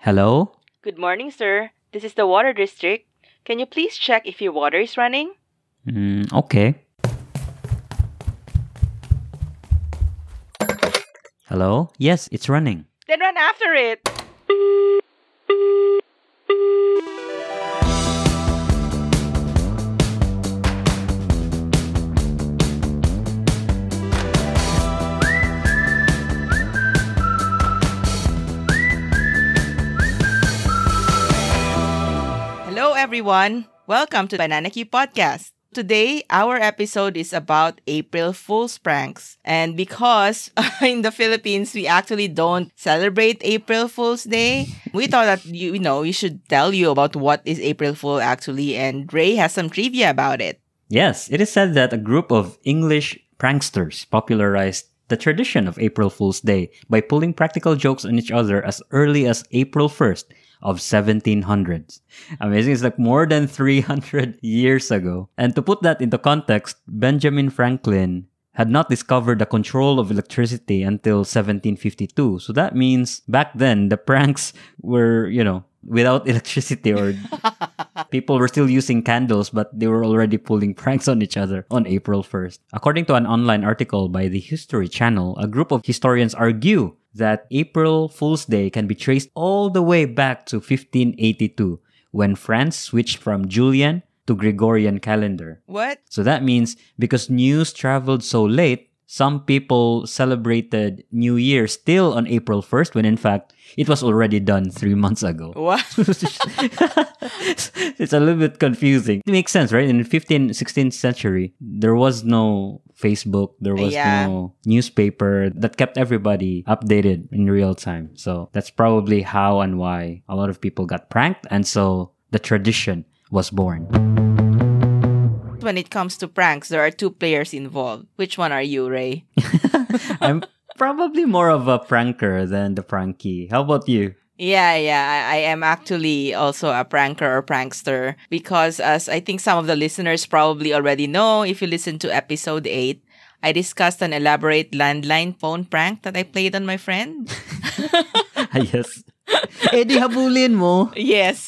Hello? Good morning, sir. This is the water district. Can you please check if your water is running? Mm, okay. Hello? Yes, it's running. Then run after it. Everyone. Welcome to Banana Q Podcast. Today, our episode is about April Fool's pranks. And because in the Philippines, we actually don't celebrate April Fool's Day, we thought that, you, you know, we should tell you about what is April Fool actually. And Ray has some trivia about it. Yes, it is said that a group of English pranksters popularized the tradition of April Fool's Day by pulling practical jokes on each other as early as April 1st of 1700s. Amazing. It's like more than 300 years ago. And to put that into context, Benjamin Franklin had not discovered the control of electricity until 1752. So that means back then the pranks were, you know, without electricity or people were still using candles, but they were already pulling pranks on each other on April 1st. According to an online article by the History Channel, a group of historians argue that April Fool's Day can be traced all the way back to 1582 when France switched from Julian to Gregorian calendar. What? So that means because news traveled so late, some people celebrated New Year still on April 1st when in fact it was already done three months ago. What? it's a little bit confusing. It makes sense, right? In the 15th, 16th century, there was no Facebook, there was Yeah. no newspaper that kept everybody updated in real time. So that's probably how and why a lot of people got pranked. And so the tradition was born. When it comes to pranks, there are two players involved. Which one are you, Ray? I'm probably more of a pranker than the pranky. How about you? Yeah, yeah, I, I am actually also a pranker or prankster because, as I think some of the listeners probably already know, if you listen to episode 8, I discussed an elaborate landline phone prank that I played on my friend. yes. Eh, di habulin mo. yes.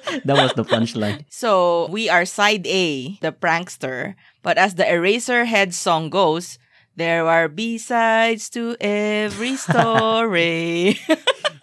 That was the punchline. so we are side A, the prankster, but as the Eraserhead song goes, there are B-sides to every story.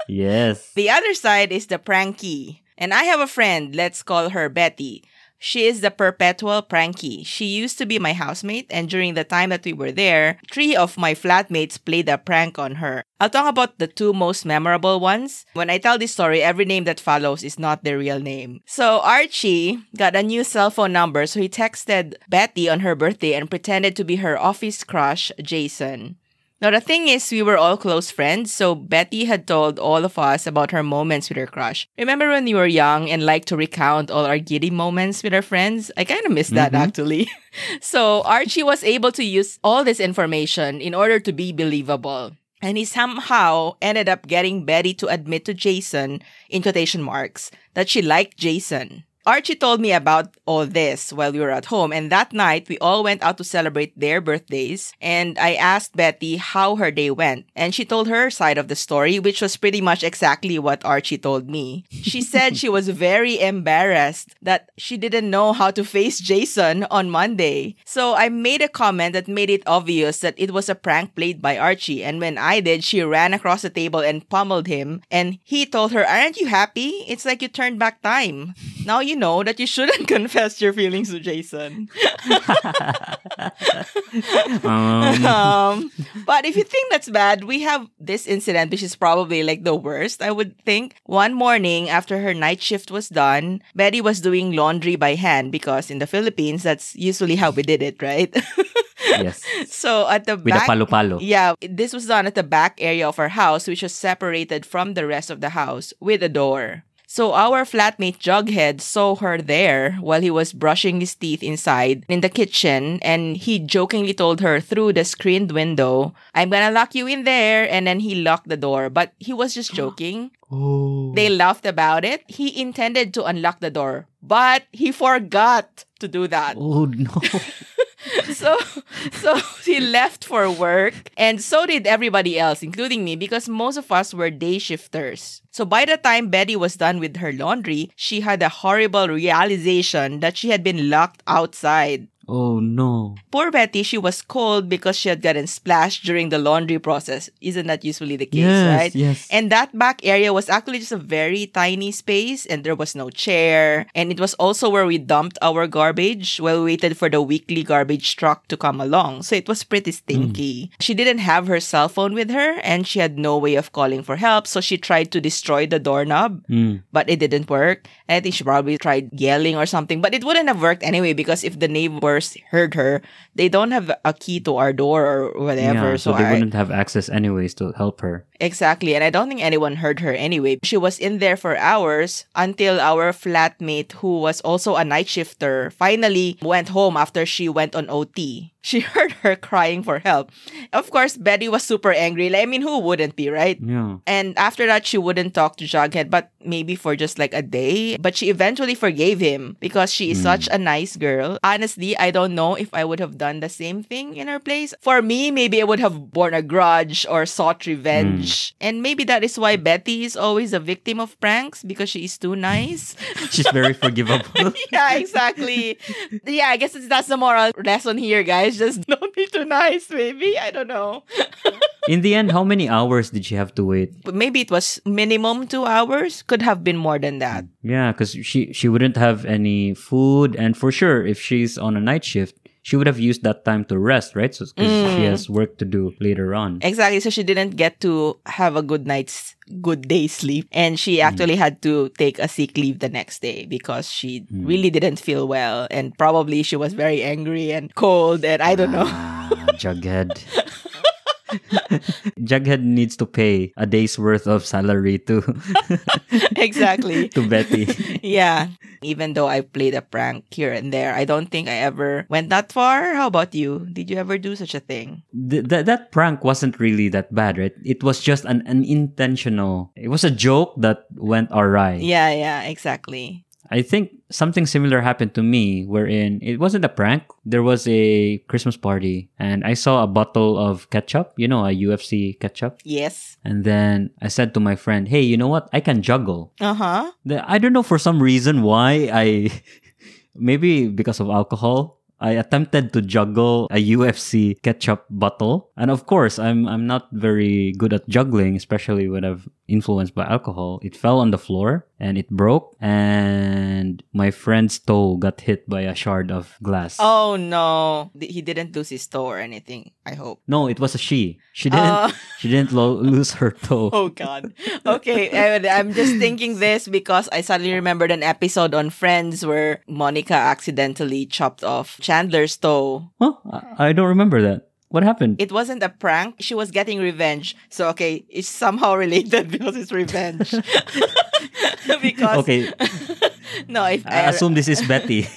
Yes. The other side is the pranky. And I have a friend, let's call her Betty. She is the perpetual pranky. She used to be my housemate, and during the time that we were there, three of my flatmates played a prank on her. I'll talk about the two most memorable ones. When I tell this story, every name that follows is not their real name. So Archie got a new cell phone number, so he texted Betty on her birthday and pretended to be her office crush, Jason. Now, the thing is, we were all close friends, so Betty had told all of us about her moments with her crush. Remember when we were young and liked to recount all our giddy moments with our friends? I kind of miss that mm-hmm. actually. so, Archie was able to use all this information in order to be believable. And he somehow ended up getting Betty to admit to Jason, in quotation marks, that she liked Jason. Archie told me about all this while we were at home, and that night we all went out to celebrate their birthdays. And I asked Betty how her day went, and she told her side of the story, which was pretty much exactly what Archie told me. She said she was very embarrassed that she didn't know how to face Jason on Monday. So I made a comment that made it obvious that it was a prank played by Archie, and when I did, she ran across the table and pummeled him, and he told her, Aren't you happy? It's like you turned back time. Now you know that you shouldn't confess your feelings to Jason. Um, um, but if you think that's bad, we have this incident, which is probably like the worst, I would think. One morning after her night shift was done, Betty was doing laundry by hand because in the Philippines, that's usually how we did it, right? yes. so at the With back, a palo-palo. yeah, this was done at the back area of our house, which was separated from the rest of the house with a door. So our flatmate Jughead saw her there while he was brushing his teeth inside in the kitchen and he jokingly told her through the screened window, I'm gonna lock you in there and then he locked the door. But he was just joking. Oh. They laughed about it. He intended to unlock the door, but he forgot to do that. Oh no. so so he left for work and so did everybody else including me because most of us were day shifters. So by the time betty was done with her laundry she had a horrible realization that she had been locked outside Oh no. Poor Betty, she was cold because she had gotten splashed during the laundry process. Isn't that usually the case, yes, right? yes. And that back area was actually just a very tiny space and there was no chair. And it was also where we dumped our garbage while we waited for the weekly garbage truck to come along. So it was pretty stinky. She didn't have her cell phone with her and she had no way of calling for help. So she tried to destroy the doorknob, Mm. but it didn't work. And I think she probably tried yelling or something, but it wouldn't have worked anyway because if the neighbors heard her, they don't have a key to our door or whatever. Yeah, so, they I- wouldn't have access anyways to help her. Exactly. And I don't think anyone heard her anyway. She was in there for hours until our flatmate, who was also a night shifter, finally went home after she went on OT. She heard her crying for help. Of course, Betty was super angry. Like, I mean, who wouldn't be, right? Yeah. And after that, she wouldn't talk to Jughead, but maybe for just like a day. But she eventually forgave him because she is mm. such a nice girl. Honestly, I don't know if I would have done the same thing in her place. For me, maybe I would have borne a grudge or sought revenge. Mm. And maybe that is why Betty is always a victim of pranks because she is too nice. She's very forgivable. yeah, exactly. yeah, I guess it's, that's the moral lesson here, guys. Just don't be too nice, maybe. I don't know. In the end, how many hours did she have to wait? Maybe it was minimum two hours. Could have been more than that. Yeah, because she she wouldn't have any food, and for sure, if she's on a night shift, she would have used that time to rest, right? So because she Mm. has work to do later on. Exactly. So she didn't get to have a good night's good day sleep. And she actually had to take a sick leave the next day because she really didn't feel well. And probably she was very angry and cold. And I don't know. Ah, Jughead. Jughead needs to pay a day's worth of salary to exactly. to Betty. Yeah. Even though I played a prank here and there, I don't think I ever went that far. How about you? Did you ever do such a thing? Th- that that prank wasn't really that bad, right? It was just an unintentional. It was a joke that went awry. Yeah, yeah, exactly. I think something similar happened to me wherein it wasn't a prank. There was a Christmas party and I saw a bottle of ketchup, you know, a UFC ketchup. Yes. And then I said to my friend, "Hey, you know what? I can juggle." Uh huh. I don't know for some reason why I maybe because of alcohol I attempted to juggle a UFC ketchup bottle. And of course, I'm I'm not very good at juggling, especially when I've influenced by alcohol. It fell on the floor and it broke and my friend's toe got hit by a shard of glass. Oh no. He didn't lose his toe or anything, I hope. No, it was a she. She didn't Oh. she didn't lo- lose her toe. Oh God. Okay, I- I'm just thinking this because I suddenly remembered an episode on Friends where Monica accidentally chopped off Chandler's toe. Huh? I, I don't remember that. What happened? It wasn't a prank. She was getting revenge. So okay, it's somehow related because it's revenge. because okay, no, if I assume this is Betty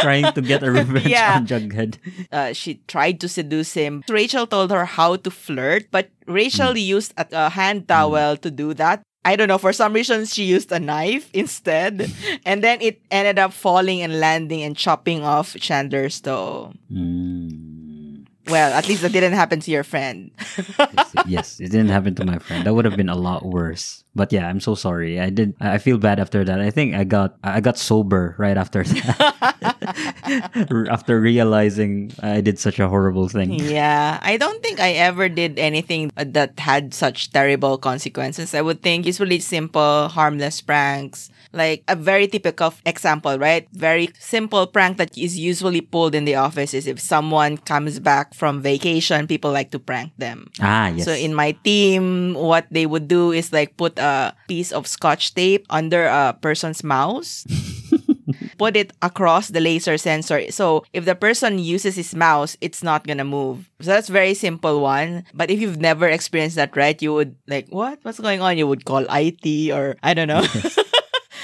trying to get a revenge Yeah. on Jughead. uh, she tried to seduce him. Rachel told her how to flirt, but Rachel used a, a hand towel to do that. I don't know. For some reason, she used a knife instead. And then it ended up falling and landing and chopping off Chandler's toe. Mm. Well, at least that didn't happen to your friend. yes, it didn't happen to my friend. That would have been a lot worse. But yeah, I'm so sorry. I did. I I feel bad after that. I think I got I got sober right after that. after realizing I did such a horrible thing. yeah, I don't think I ever did anything uh, that had such terrible consequences. I would think usually simple, harmless pranks. Like a very typical example, right? Very simple prank that is usually pulled in the office is if someone comes back from vacation, people like to prank them. Ah, yes. So in my team, what they would do is like put a piece of scotch tape under a person's mouse. put it across the laser sensor. So if the person uses his mouse, it's not gonna move. So that's very simple one. But if you've never experienced that, right, you would like, what? What's going on? You would call IT or I don't know.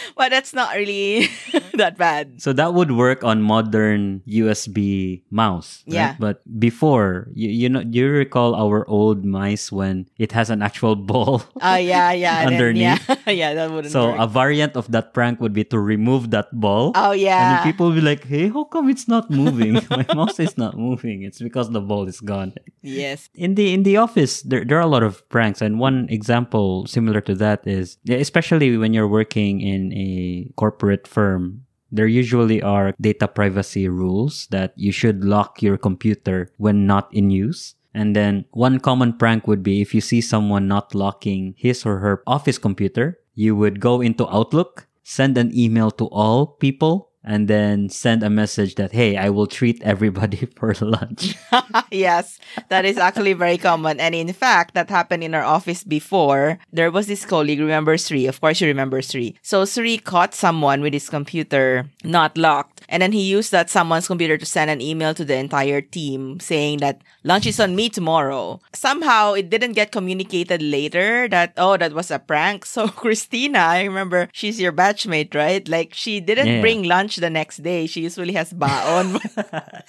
but that's not really that bad. So that would work on modern USB mouse. right? Yeah. But before, you, you know, you recall our old mice when it has an actual ball. Oh yeah, yeah. then- Underneath. yeah, yeah, that wouldn't so work. a variant of that prank would be to remove that ball. oh yeah. And people will be like, hey, how come it's not moving? My mouse is not moving. It's because the ball is gone. yes. In the in the office, there, there are a lot of pranks. And one example similar to that is especially when you're working in a corporate firm, there usually are data privacy rules that you should lock your computer when not in use. And then one common prank would be if you see someone not locking his or her office computer, you would go into Outlook, send an email to all people, and then send a message that, hey, I will treat everybody for lunch. yes, that is actually very common. And in fact, that happened in our office before. There was this colleague, remember Sri? Of course, you remember Sri. So Sri caught someone with his computer not locked. And then he used that someone's computer to send an email to the entire team saying that lunch is on me tomorrow. Somehow it didn't get communicated later that, oh, that was a prank. So Christina, I remember she's your batchmate, right? Like she didn't Yeah. bring lunch the next day. She usually has baon.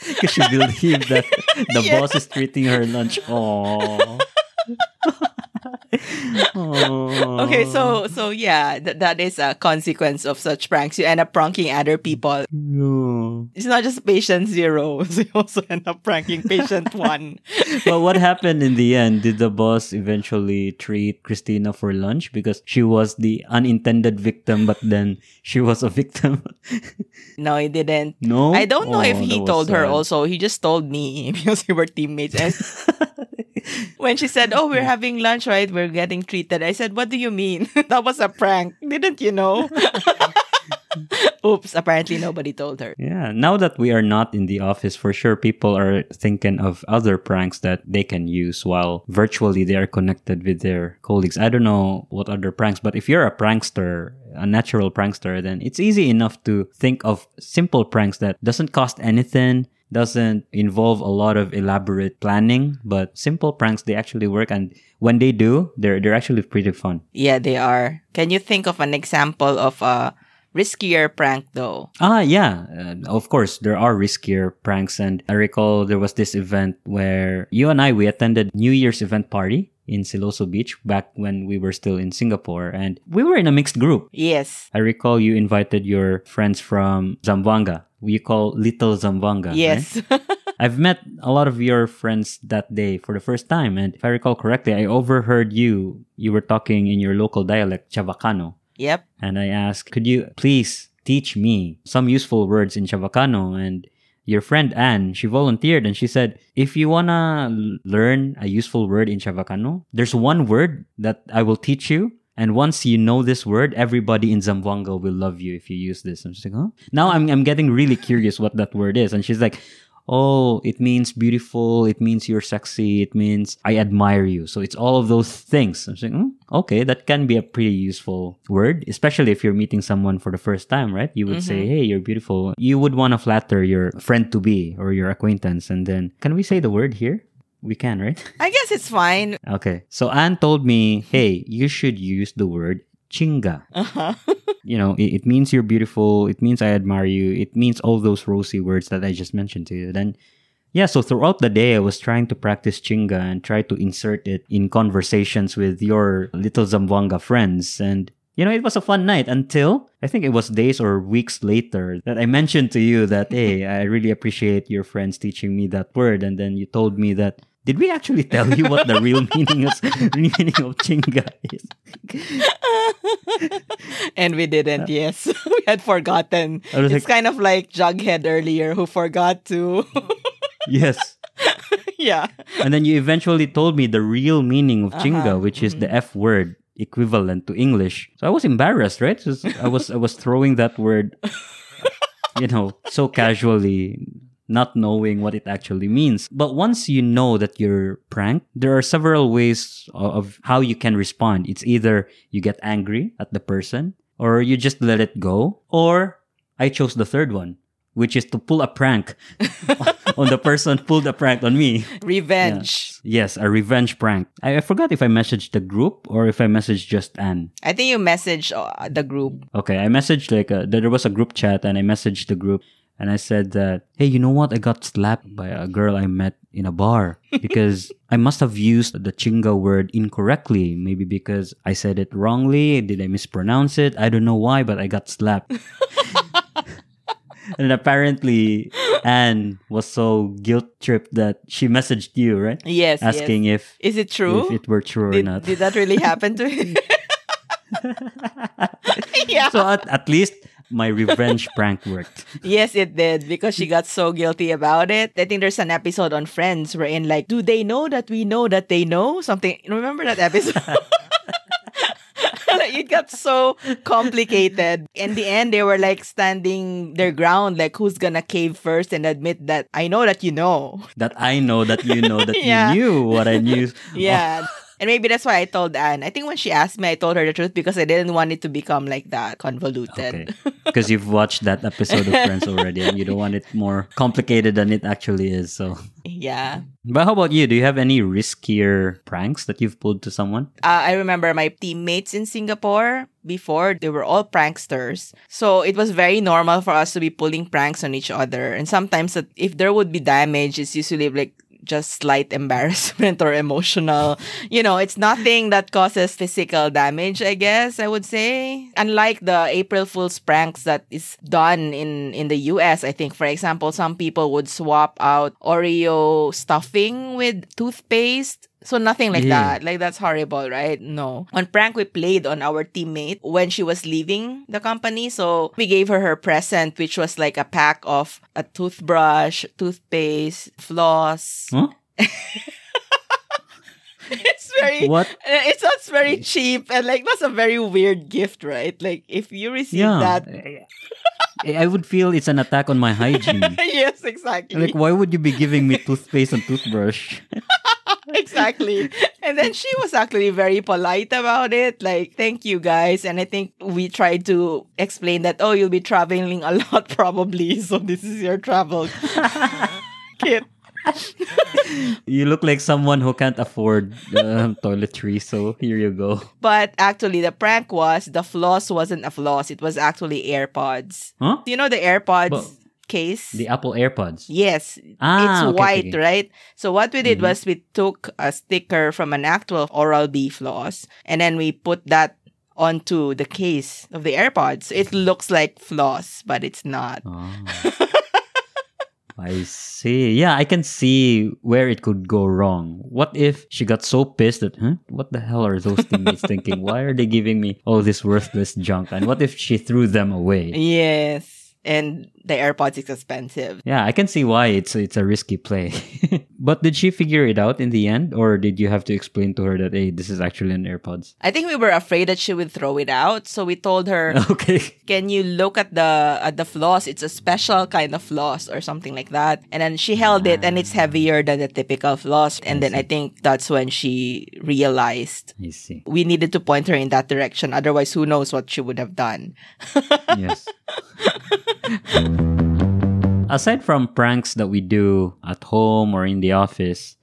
Because she believed that the Yeah. boss is treating her lunch. Aww. Okay, so so yeah, th- that is a consequence of such pranks. You end up pranking other people. No. It's not just patient zero; you also end up pranking patient one. But what happened in the end? Did the boss eventually treat Christina for lunch because she was the unintended victim, but then she was a victim? No, he didn't. no. I don't know if Oh, he told her sad. also. He just told me because we were teammates. And when she said, "Oh, we're having lunch, right? We're getting treated," I said, "What do you mean? that was a prank. Didn't you know?" Oops! Apparently, nobody told her. Yeah, now that we are not in the office, for sure, people are thinking of other pranks that they can use while virtually they are connected with their colleagues. I don't know what other pranks, but if you're a prankster, a natural prankster, then it's easy enough to think of simple pranks that doesn't cost anything, doesn't involve a lot of elaborate planning, but simple pranks they actually work, and when they do, they're they're actually pretty fun. Yeah, they are. Can you think of an example of a riskier prank though? Ah, yeah. Uh, of course, there are riskier pranks. And I recall there was this event where you and I, we attended New Year's event party in Siloso Beach back when we were still in Singapore. And we were in a mixed group. Yes. I recall you invited your friends from Zamboanga. We call Little Zamboanga. right? Yes. I've met a lot of your friends that day for the first time. And if I recall correctly, I overheard you, you were talking in your local dialect, Chavacano. Yep. And I asked, could you please teach me some useful words in Chavacano? And your friend Anne, she volunteered and she said, if you wanna learn a useful word in Chavacano, there's one word that I will teach you. And once you know this word, everybody in Zamboanga will love you if you use this. I'm just like, huh? Now I'm, I'm getting really curious what that word is. And she's like, oh, it means beautiful. It means you're sexy. It means I admire you. So it's all of those things. I'm saying, hmm, okay, that can be a pretty useful word, especially if you're meeting someone for the first time, right? You would say, hey, you're beautiful. You would want to flatter your friend to be or your acquaintance. And then, can we say the word here? We can, right? I guess it's fine. Okay. So Anne told me, hey, you should use the word chinga. Uh-huh. You know, it, it means you're beautiful. It means I admire you. It means all those rosy words that I just mentioned to you. Then, yeah, so throughout the day, I was trying to practice chinga and try to insert it in conversations with your little Zamboanga friends. And, you know, it was a fun night until I think it was days or weeks later that I mentioned to you that, hey, I really appreciate your friends teaching me that word. And then you told me that, did we actually tell you what the real meaning is, meaning of chinga is? and we didn't, yes. we had forgotten. It's like- kind of like Jughead earlier who forgot to. Yes. yeah. And then you eventually told me the real meaning of chinga, Uh-huh. which is the F word equivalent to English. So I was embarrassed, right? I was I was throwing that word, you know, so casually, not knowing what it actually means. But once you know that you're pranked, there are several ways of how you can respond. It's either you get angry at the person, or you just let it go, or I chose the third one. which is to pull a prank on the person pulled a prank on me. Revenge. Yes, a revenge prank. I, I forgot if I messaged the group or if I messaged just Anne. I think you messaged uh, the group. Okay, I messaged like a, there was a group chat and I messaged the group and I said that, hey, you know what? I got slapped by a girl I met in a bar because I must have used the chinga word incorrectly. Maybe because I said it wrongly. Did I mispronounce it? I don't know why, but I got slapped. and apparently, Anne was so guilt tripped that she messaged you, right? Yes. yes. Asking if Is it true? if it were true or not. did that really happen to him? yeah. so at, at least my revenge prank worked. Yes, it did because she got so guilty about it. I think there's an episode on Friends wherein like, do they know that we know that they know something? Remember that episode? It got so complicated. In the end, they were like standing their ground, like who's gonna cave first and admit that I know that you know. That I know that you know that Yeah. you knew what I knew. Yeah. Oh. And maybe that's why I told Anne. I think when she asked me, I told her the truth because I didn't want it to become like that, convoluted. Okay. Because you've watched that episode of Friends already and you don't want it more complicated than it actually is. So, yeah. but how about you? Do you have any riskier pranks that you've pulled to someone? Uh, I remember my teammates in Singapore before, they were all pranksters. So it was very normal for us to be pulling pranks on each other. And sometimes if there would be damage, it's usually like just slight embarrassment or emotional. You know, it's nothing that causes physical damage, I guess I would say. Unlike the April Fool's pranks that is done in, in the US, I think, for example, some people would swap out Oreo stuffing with toothpaste. So nothing like Yeah. that. Like that's horrible, right? No. On prank we played on our teammate when she was leaving the company. So we gave her her present, which was like a pack of a toothbrush, toothpaste, floss. Huh? It's very What? uh, It sounds very cheap and like that's a very weird gift, right? Like if you receive Yeah. that, I would feel it's an attack on my hygiene. yes, exactly, like, why would you be giving me toothpaste and toothbrush? exactly. And then she was actually very polite about it, like thank you guys. And I think we tried to explain that oh, you'll be traveling a lot probably, so this is your travel kit. You look like someone who can't afford uh, toiletries, so here you go. But actually, the prank was the floss wasn't a floss; it was actually AirPods. Huh? You know the AirPods But- case. The Apple AirPods. Yes, Ah, it's okay, white, okay. right? So what we did Mhm. was we took a sticker from an actual Oral B floss and then we put that onto the case of the AirPods. It looks like floss, but it's not. Oh. I see. Yeah, I can see where it could go wrong. What if she got so pissed that, huh? What the hell are those teammates thinking? Why are they giving me all this worthless junk? And what if she threw them away? Yes. And the AirPods is expensive. Yeah, I can see why it's it's a risky play. but did she figure it out in the end, or did you have to explain to her that hey, this is actually an AirPods? I think we were afraid that she would throw it out, so we told her, Okay. "Can you look at the at the floss? It's a special kind of floss or something like that." And then she held it, and it's ah. heavier than the typical floss. And then I think that's when she realized I see. we needed to point her in that direction. Otherwise, who knows what she would have done? yes. Aside from pranks that we do at home or in the office,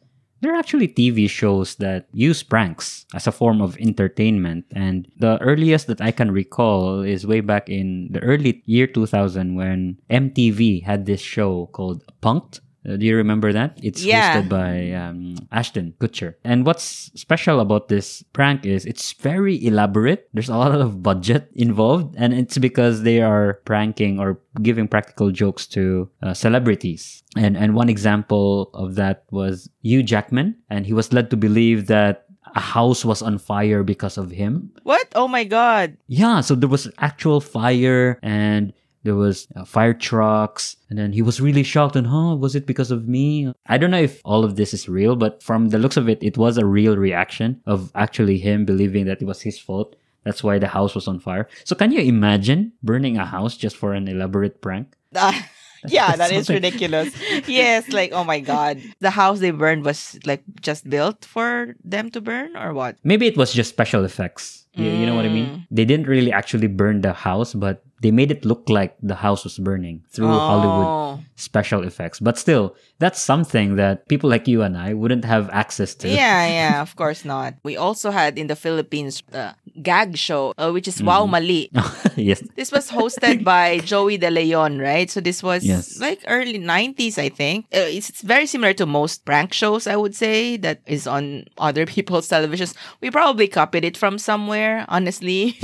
there are actually TV shows that use pranks as a form of entertainment. And the earliest that I can recall is way back in the early year 2000 when MTV had this show called Punk'd. Uh, do you remember that? It's Yeah. hosted by um, Ashton Kutcher. And what's special about this prank is it's very elaborate. There's a lot of budget involved, and it's because they are pranking or giving practical jokes to uh, celebrities. And and one example of that was Hugh Jackman, and he was led to believe that a house was on fire because of him. What? Oh my god! Yeah, so there was actual fire and there was uh, fire trucks and then he was really shocked and huh was it because of me? I don't know if all of this is real but from the looks of it it was a real reaction of actually him believing that it was his fault. That's why the house was on fire. So can you imagine burning a house just for an elaborate prank? Uh, yeah, That's ridiculous. yes, like oh my god, the house they burned was like just built for them to burn, or what? maybe it was just special effects. You, you know what i Mm. mean they didn't really actually burn the house but they made it look like the house was burning through Hollywood Oh. special effects. But still, that's something that people like you and I wouldn't have access to. Yeah, yeah, of course not. We also had in the Philippines the gag show, uh, which is Wow Mali. yes. This was hosted by Joey De Leon, right? So this was Yes. like early 90s, I think. Uh, it's, it's very similar to most prank shows, I would say, that is on other people's televisions. We probably copied it from somewhere, honestly.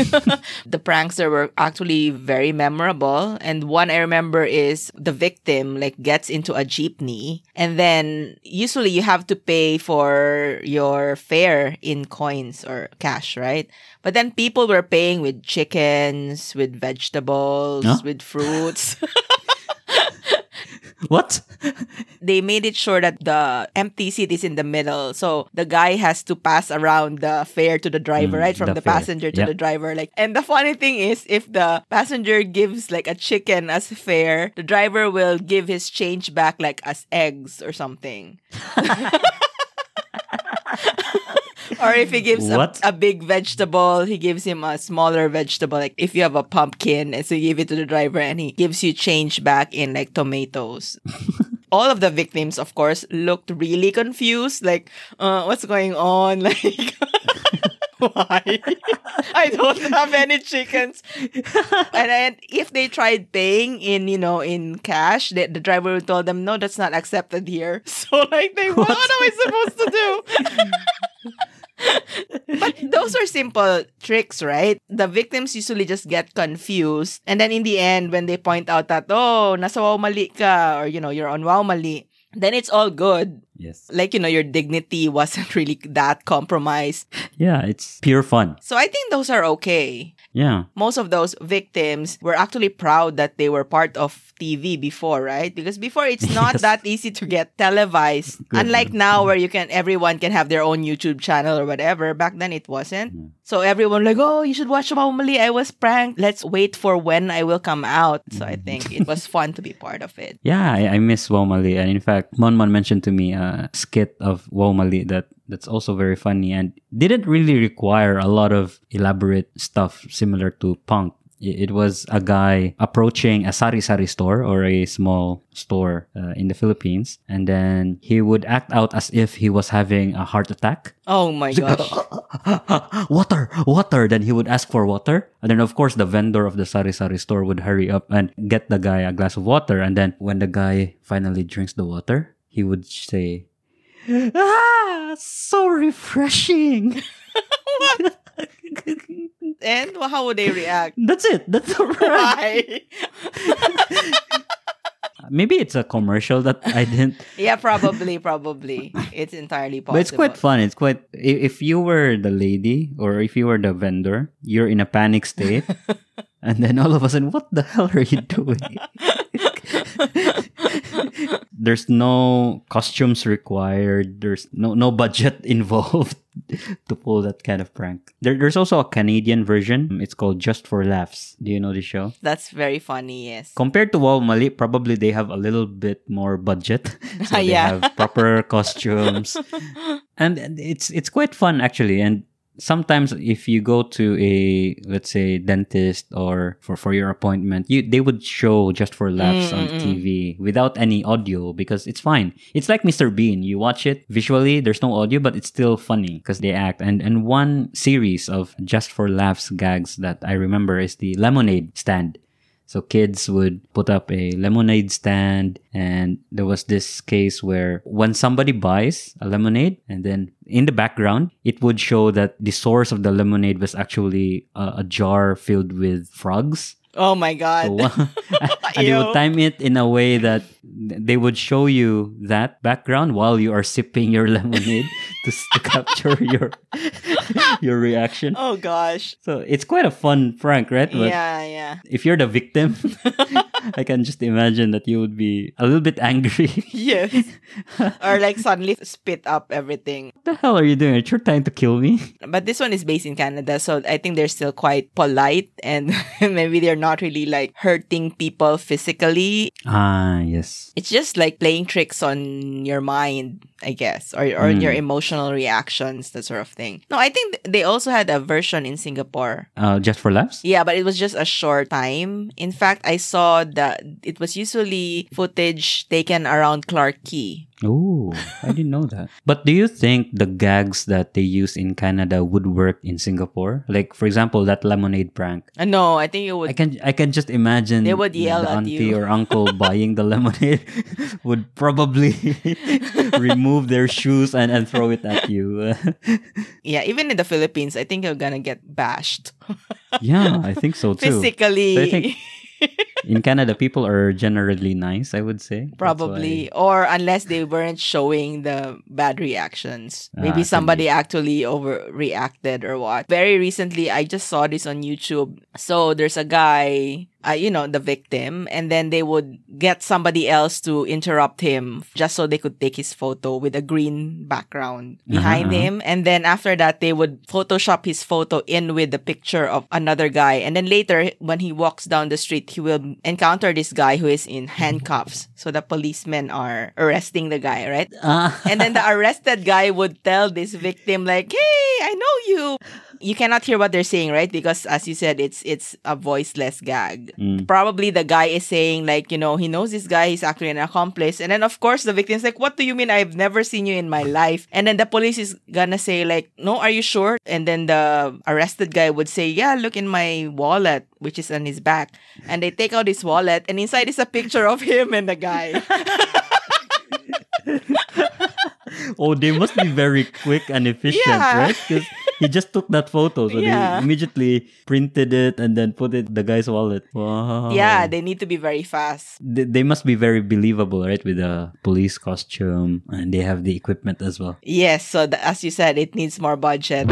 the pranks there were actually very memorable. And one I remember is the victim like gets into a jeepney and then usually you have to pay for your fare in coins or cash, right? But then people were paying with chickens, with vegetables, Huh? with fruits. What? they made it sure that the empty seat is in the middle. So the guy has to pass around the fare to the driver, Mm, right? From the the, passenger to Yep. the driver. Like and the funny thing is if the passenger gives like a chicken as fare, the driver will give his change back like as eggs or something. Or if he gives a, a big vegetable, he gives him a smaller vegetable. Like if you have a pumpkin, and so you give it to the driver, and he gives you change back in like tomatoes. All of the victims, of course, looked really confused. Like, uh, what's going on? Like, why? I don't have any chickens. and then if they tried paying in, you know, in cash, the, the driver would tell them, no, that's not accepted here. So like, they, what, what am I supposed to do? But those are simple tricks, right? The victims usually just get confused. And then in the end, when they point out that, oh, nasa wow mali ka, or, you know, you're on wow mali, then it's all good. Yes. Like, you know, your dignity wasn't really that compromised. Yeah, it's pure fun. So I think those are okay. Yeah. Most of those victims were actually proud that they were part of TV before, right? Because before it's not Yes. that easy to get televised. Good. Unlike now mm-hmm. where you can everyone can have their own YouTube channel or whatever. Back then it wasn't. Yeah. So everyone like, oh, you should watch Mali. I was pranked. Let's wait for when I will come out. So I mm-hmm. think it was fun to be part of it. Yeah, I, I miss Wow Mali. And in fact, Monmon mentioned to me a skit of Wow Mali that that's also very funny and didn't really require a lot of elaborate stuff similar to punk. It was a guy approaching a sari-sari store or a small store uh, in the Philippines, and then he would act out as if he was having a heart attack. Oh my gosh. water, water. Then he would ask for water. And then, of course, the vendor of the sari sari store would hurry up and get the guy a glass of water. And then, when the guy finally drinks the water, he would say, Ah, so refreshing. and how would they react? That's it. That's all right. Why? Maybe it's a commercial that I didn't. yeah, probably, probably. It's entirely possible. But it's quite fun. It's quite. If you were the lady or if you were the vendor, you're in a panic state, and then all of a sudden, what the hell are you doing? There's no costumes required. There's no no budget involved to pull that kind of prank. There, there's also a Canadian version. It's called Just for Laughs. Do you know the show? That's very funny, yes. Compared to Wow Mali, probably they have a little bit more budget. so they Yeah. have proper costumes. and and it's it's quite fun actually. And sometimes if you go to a let's say dentist or for, for your appointment, you they would show just for laughs mm, on Mm-mm-mm. TV without any audio because it's fine. It's like Mr. Bean. You watch it visually, there's no audio, but it's still funny because they act. And and one series of just for laughs gags that I remember is the lemonade stand. So kids would put up a lemonade stand and there was this case where when somebody buys a lemonade and then in the background it would show that the source of the lemonade was actually a, a jar filled with frogs. Oh my god. So, and they would time it in a way that they would show you that background while you are sipping your lemonade to, to capture your your reaction. oh gosh. So it's quite a fun prank, right? But Yeah, yeah. if you're the victim, I can just imagine that you would be a little bit angry. yes. or like suddenly spit up everything. what the hell are you doing? You're you trying to kill me? But this one is based in Canada, so I think they're still quite polite and maybe they're not really like hurting people physically. Ah, yes. It's just like playing tricks on your mind. I guess, or or Mm. your emotional reactions, that sort of thing. No, I think they also had a version in Singapore. Uh, just for laughs? Yeah, but it was just a short time. In fact, I saw that it was usually footage taken around Clarke Quay. Oh, I didn't know that. But do you think the gags that they use in Canada would work in Singapore? Like, for example, that lemonade prank. Uh, no, I think it would. I can I can just imagine They would yell the at auntie you. or uncle buying the lemonade would probably remove their shoes and, and throw it at you. yeah, even in the Philippines, I think you're gonna get bashed yeah, I think so too. physically. So I think In Canada, people are generally nice. I would say Probably, or unless they weren't showing the bad reactions. Ah, Maybe could somebody actually overreacted or what. Very recently, I just saw this on YouTube. So there's a guy, uh, you know, the victim, and then they would get somebody else to interrupt him just so they could take his photo with a green background behind Uh-huh, uh-huh. him. And then after that, they would Photoshop his photo in with the picture of another guy. And then later, when he walks down the street, he will encounter this guy who is in handcuffs. So the policemen are arresting the guy, right? Ah. And then the arrested guy would tell this victim, like, hey, I know you. You cannot hear what they're saying, right? Because as you said, it's it's a voiceless gag. Mm. Probably the guy is saying, like, you know, he knows this guy, he's actually an accomplice. And then of course the victim's like, What do you mean? I've never seen you in my life. And then the police is gonna say, like, no, are you sure? And then the arrested guy would say, Yeah, look in my wallet, which is on his back. And they take out his wallet, and inside is a picture of him and the guy. oh, they must be very quick and efficient, Yeah. right? Because he just took that photo, so Yeah. they immediately printed it and then put it in the guy's wallet. Wow. Yeah, they need to be very fast. they, they must be very believable, right? With the police costume and they have the equipment as well. Yes, so th- as you said, it needs more budget.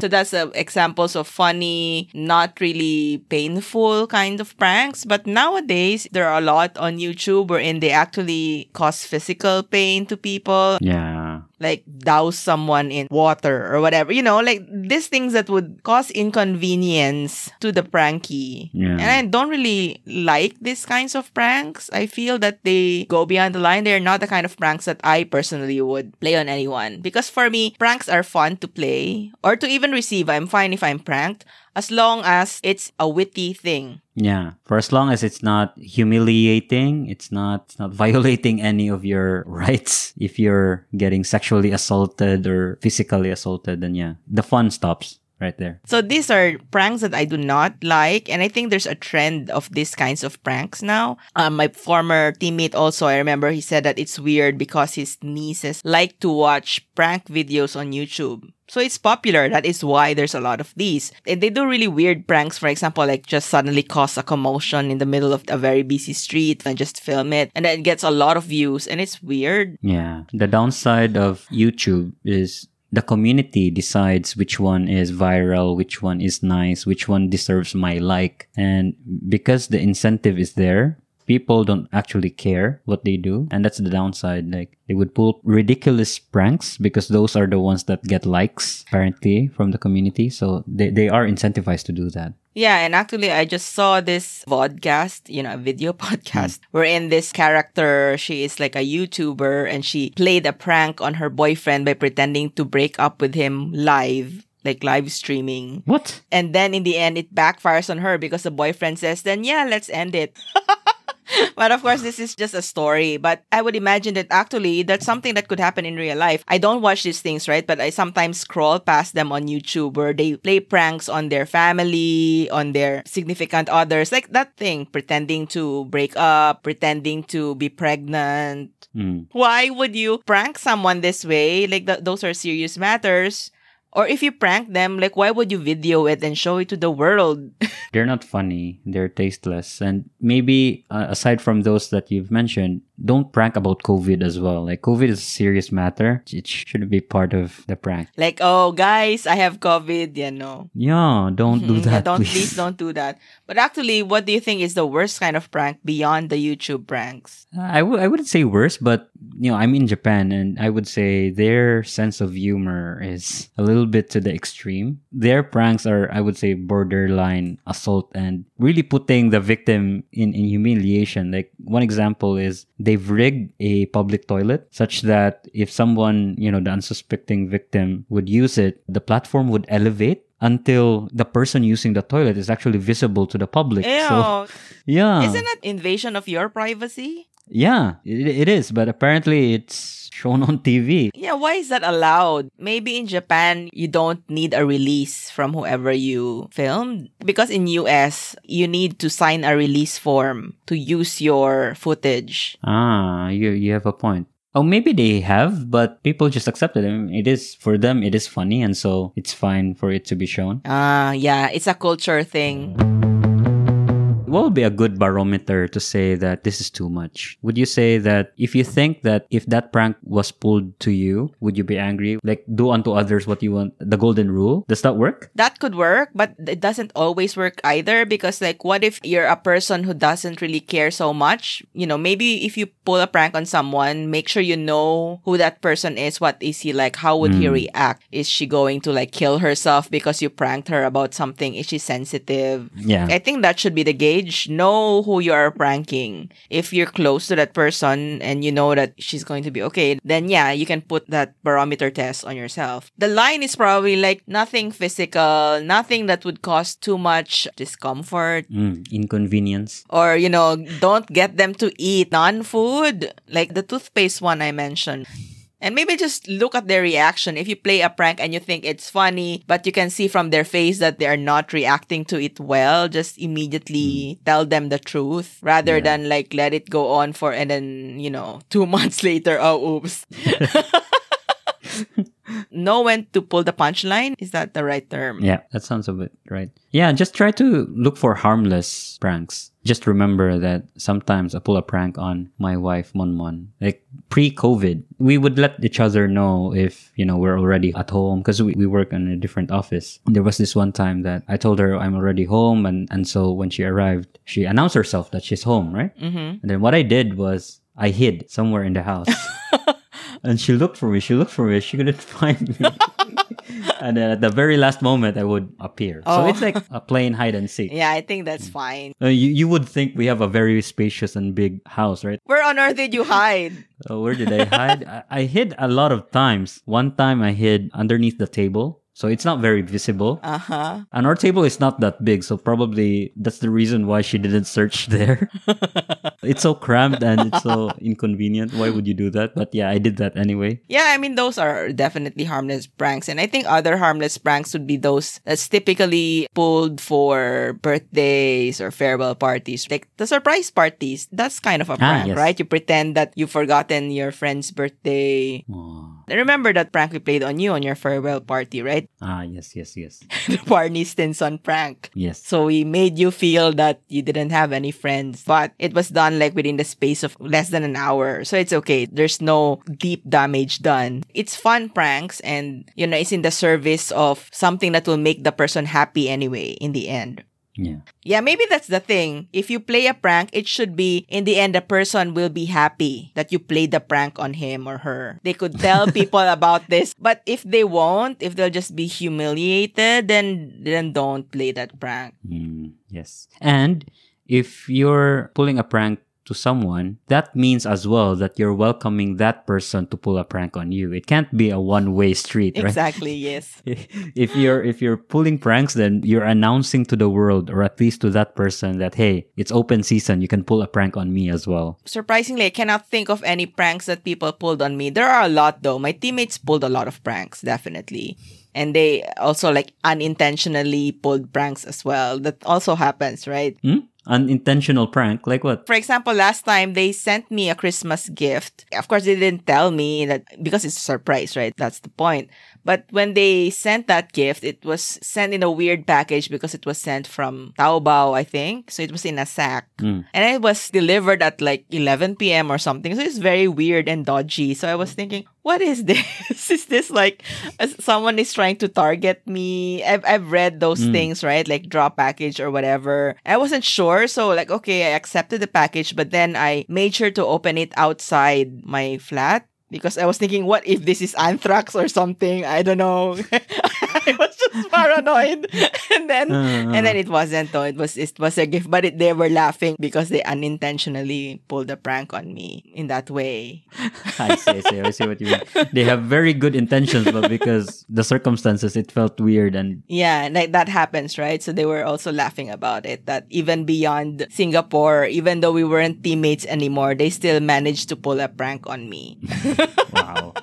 So that's uh, examples of funny, not really painful kind of pranks. But nowadays, there are a lot on YouTube wherein they actually cause physical pain to people, Yeah. like douse someone in water or whatever. You know, like these things that would cause inconvenience to the pranky. Yeah. And I don't really like these kinds of pranks. I feel that they go beyond the line. They're not the kind of pranks that I personally would play on anyone. Because for me, pranks are fun to play or to even receive. I'm fine if I'm pranked as long as it's a witty thing. Yeah. For as long as it's not humiliating, it's not it's not violating any of your rights. If you're getting sexually assaulted or physically assaulted, then yeah. The fun stops right there. So these are pranks that I do not like, and I think there's a trend of these kinds of pranks now. Um, my former teammate also, I remember he said that it's weird because his nieces like to watch prank videos on YouTube. So it's popular. That is why there's a lot of these. And they do really weird pranks. For example, like just suddenly cause a commotion in the middle of a very busy street and just film it. And then it gets a lot of views and it's weird. Yeah. The downside of YouTube is the community decides which one is viral, which one is nice, which one deserves my like. And because the incentive is there, people don't actually care what they do. And that's the downside. Like they would pull ridiculous pranks because those are the ones that get likes apparently from the community. So they, they are incentivized to do that. Yeah, and actually, I just saw this vodcast, you know, a video podcast, wherein this character, she is like a YouTuber and she played a prank on her boyfriend by pretending to break up with him live, like live streaming. What? And then in the end, it backfires on her because the boyfriend says, then yeah, let's end it. but of course, this is just a story. But I would imagine that actually that's something that could happen in real life. I don't watch these things, right? But I sometimes scroll past them on YouTube where they play pranks on their family, on their significant others, like that thing, pretending to break up, pretending to be pregnant. Mm. Why would you prank someone this way? Like, th- those are serious matters. Or if you prank them, like, why would you video it and show it to the world? They're not funny. They're tasteless. And maybe uh, aside from those that you've mentioned, don't prank about COVID as well. Like COVID is a serious matter. It shouldn't be part of the prank. like, oh, guys, I have COVID, you know. Yeah, don't do Mhm, yeah, that. don't please. please don't do that. But actually, what do you think is the worst kind of prank beyond the YouTube pranks? I w- I wouldn't say worse, but you know, I'm in Japan and I would say their sense of humor is a little bit to the extreme. Their pranks are, I would say, borderline assault and really putting the victim in, in humiliation. Like one example is they've rigged a public toilet such that if someone, you know, the unsuspecting victim would use it, the platform would elevate until the person using the toilet is actually visible to the public. Ew. So, yeah. Isn't that invasion of your privacy? Yeah, it, it is, but apparently it's shown on TV. Yeah, why is that allowed? Maybe in Japan you don't need a release from whoever you filmed because in US you need to sign a release form to use your footage. Ah, you you have a point. Oh, maybe they have, but people just accept it. I mean, it is for them. It is funny, and so it's fine for it to be shown. Ah, yeah, it's a culture thing. What would be a good barometer to say that this is too much? Would you say that if you think that if that prank was pulled to you, would you be angry? Like, do unto others what you want? The golden rule? Does that work? That could work, but it doesn't always work either because, like, what if you're a person who doesn't really care so much? You know, maybe if you pull a prank on someone, make sure you know who that person is. What is he like? How would he Mm. react? Is she going to, like, kill herself because you pranked her about something? Is she sensitive? Yeah. I think that should be the gauge. Know who you are pranking. If you're close to that person and you know that she's going to be okay, then yeah, you can put that barometer test on yourself. The line is probably like nothing physical, nothing that would cause too much discomfort. Mm, inconvenience. Or, you know, don't get them to eat non food, like the toothpaste one I mentioned. And maybe just look at their reaction. If you play a prank and you think it's funny, but you can see from their face that they are not reacting to it well, just immediately hmm. tell them the truth rather Yeah. than like let it go on for and then, you know, two months later, oh, oops. know when to pull the punchline. Is that the right term? Yeah, that sounds a bit right. Yeah, just try to look for harmless pranks. Just remember that sometimes I pull a prank on my wife, Monmon. Like pre-COVID, we would let each other know if, you know, we're already at home because we, we work in a different office. There was this one time that I told her I'm already home. And, and so when she arrived, she announced herself that she's home, right? Mm-hmm. And then what I did was I hid somewhere in the house. and she looked for me. She looked for me. She couldn't find me. and then at the very last moment, I would appear. So Oh. it's like a plain hide and seek. Yeah, I think that's fine. Uh, you, you would think we have a very spacious and big house, right? Where on earth did you hide? Uh, where did I hide? I, I hid a lot of times. One time I hid underneath the table. So it's not very visible. Uh huh. And our table is not that big, so probably that's the reason why she didn't search there. it's so cramped and it's so inconvenient. Why would you do that? But yeah, I did that anyway. Yeah, I mean, those are definitely harmless pranks. And I think other harmless pranks would be those that's typically pulled for birthdays or farewell parties. Like the surprise parties. That's kind of a prank, yes. right? You pretend that you've forgotten your friend's birthday. Oh. Remember that prank we played on you on your farewell party, right? Ah, yes, yes, yes. the Barney Stinson prank. Yes. So we made you feel that you didn't have any friends, but it was done like within the space of less than an hour. So it's okay. There's no deep damage done. It's fun pranks and, you know, it's in the service of something that will make the person happy anyway in the end. Yeah. Yeah, maybe that's the thing. If you play a prank, it should be in the end the person will be happy that you played the prank on him or her. They could tell people about this, but if they won't, if they'll just be humiliated, then then don't play that prank. Mm, yes. And if you're pulling a prank to someone, that means as well that you're welcoming that person to pull a prank on you. It can't be a one-way street, right? Exactly, yes. if you're if you're pulling pranks then you're announcing to the world or at least to that person that hey it's open season you can pull a prank on me as well Surprisingly, I cannot think of any pranks that people pulled on me. There are a lot though. My teammates pulled a lot of pranks, definitely. And they also like unintentionally pulled pranks as well. That also happens, right? hmm? Unintentional prank like what For example, last time they sent me a Christmas gift. Of course, they didn't tell me that because it's a surprise, right? That's the point. But when they sent that gift, it was sent in a weird package because it was sent from Taobao, I think. So it was in a sack. Mm. And it was delivered at like 11 p.m. or something. So it's very weird and dodgy. So I was thinking, what is this? is this like someone is trying to target me? I've, I've read those Mm. things, right? Like drop package or whatever. I wasn't sure. So like, okay, I accepted the package, but then I made sure to open it outside my flat because I was thinking, what if this is anthrax or something? I don't know. I paranoid. and then Uh, and then it wasn't though. It was it was a gift, but it, they were laughing because they unintentionally pulled a prank on me in that way. I see, I see, I see what you mean. They have very good intentions, but because the circumstances, it felt weird and Yeah, like that happens, right? So they were also laughing about it. That even beyond Singapore, even though we weren't teammates anymore, they still managed to pull a prank on me. wow.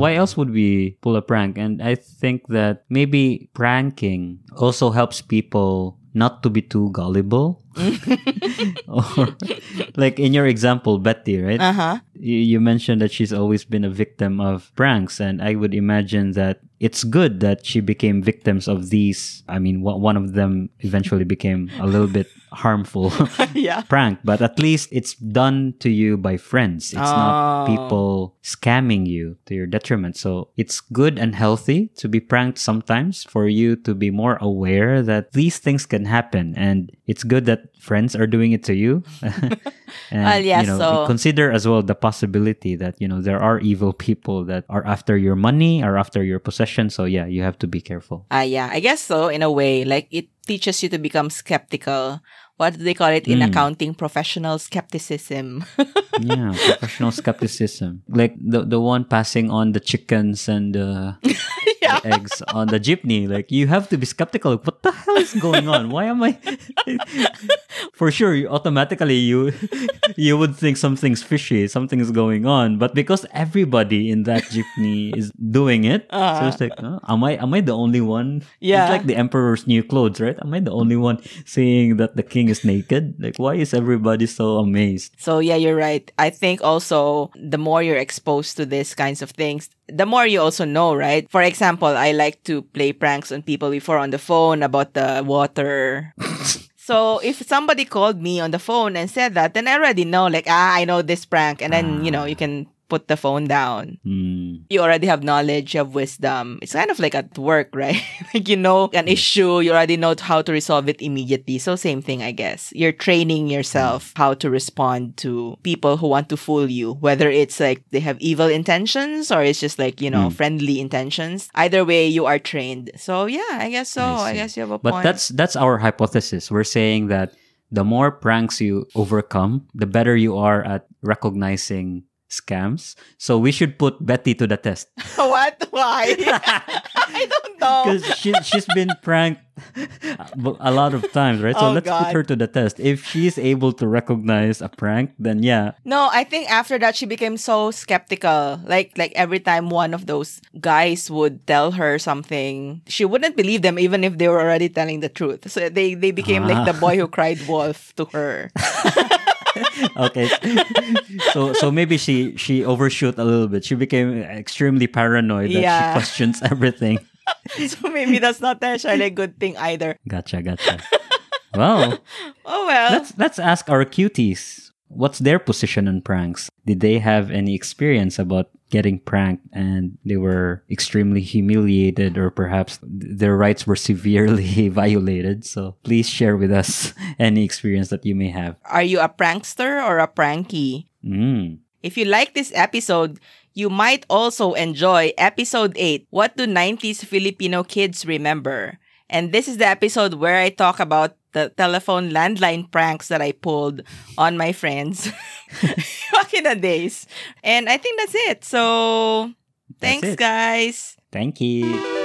Why else would we pull a prank? And I think that maybe pranking also helps people not to be too gullible. or like in your example, Betty, right? Uh huh. you, you mentioned that she's always been a victim of pranks and i would imagine that it's good that she became victims of these i mean one of them eventually became a little bit harmful yeah. prank but at least it's done to you by friends it's not Oh. people scamming you to your detriment so it's good and healthy to be pranked sometimes for you to be more aware that these things can happen and it's good that friends are doing it to you and Well, yeah, you know so- consider as well the possibility that you know there are evil people that are after your money or after your possession so yeah you have to be careful Ah, yeah. I guess so. In a way, like it teaches you to become skeptical. What do they call it in Mm. accounting? Professional skepticism. yeah professional skepticism like the the one passing on the chickens and the, yeah. eggs on the jeepney like you have to be skeptical what the hell is going on why am i for sure you- automatically you you would think something's fishy something's going on but because everybody in that jeepney is doing it so Uh-huh. it's like oh, am i am i the only one Yeah. it's like the emperor's new clothes right am i the only one saying that the king is naked like why is everybody so amazed So yeah, you're right. I think also the more you're exposed to these kinds of things, the more you also know, right? For example, I like to play pranks on people before on the phone about the water. So if somebody called me on the phone and said that, then I already know, like, ah, I know this prank. And then, you know, you can put the phone down. Hmm. You already have knowledge, you have wisdom. It's kind of like at work, right? like you know an issue, you already know how to resolve it immediately. So same thing, I guess. You're training yourself how to respond to people who want to fool you, whether it's like they have evil intentions or it's just like, you know, Mm. friendly intentions. Either way, you are trained. So yeah, I guess so. I I, guess you have a But point. that's that's our hypothesis. We're saying that the more pranks you overcome, the better you are at recognizing scams. So we should put Betty to the test what? Why? I don't know. because she she's been pranked a lot of times, right? So Oh, let's God. put her to the test. If she's able to recognize a prank, then yeah, No, I think after that she became so skeptical. Like like every time one of those guys would tell her something, she wouldn't believe them even if they were already telling the truth. So they they became like the Ah. boy who cried wolf to her. okay. so so maybe she she overshoot a little bit. She became extremely paranoid that Yeah. she questions everything. so maybe that's not necessarily a good thing either. Gotcha, gotcha. well, Oh well. let's let's ask our cuties. What's their position on pranks? Did they have any experience about getting pranked and they were extremely humiliated or perhaps their rights were severely violated? So please share with us any experience that you may have. Are you a prankster or a pranky? Mm. If you like this episode, you might also enjoy episode 8 What do 90s Filipino kids remember? And this is the episode where I talk about the telephone landline pranks that I pulled on my friends back in the days. And I think that's it. So, thanks, it. guys. Thank you.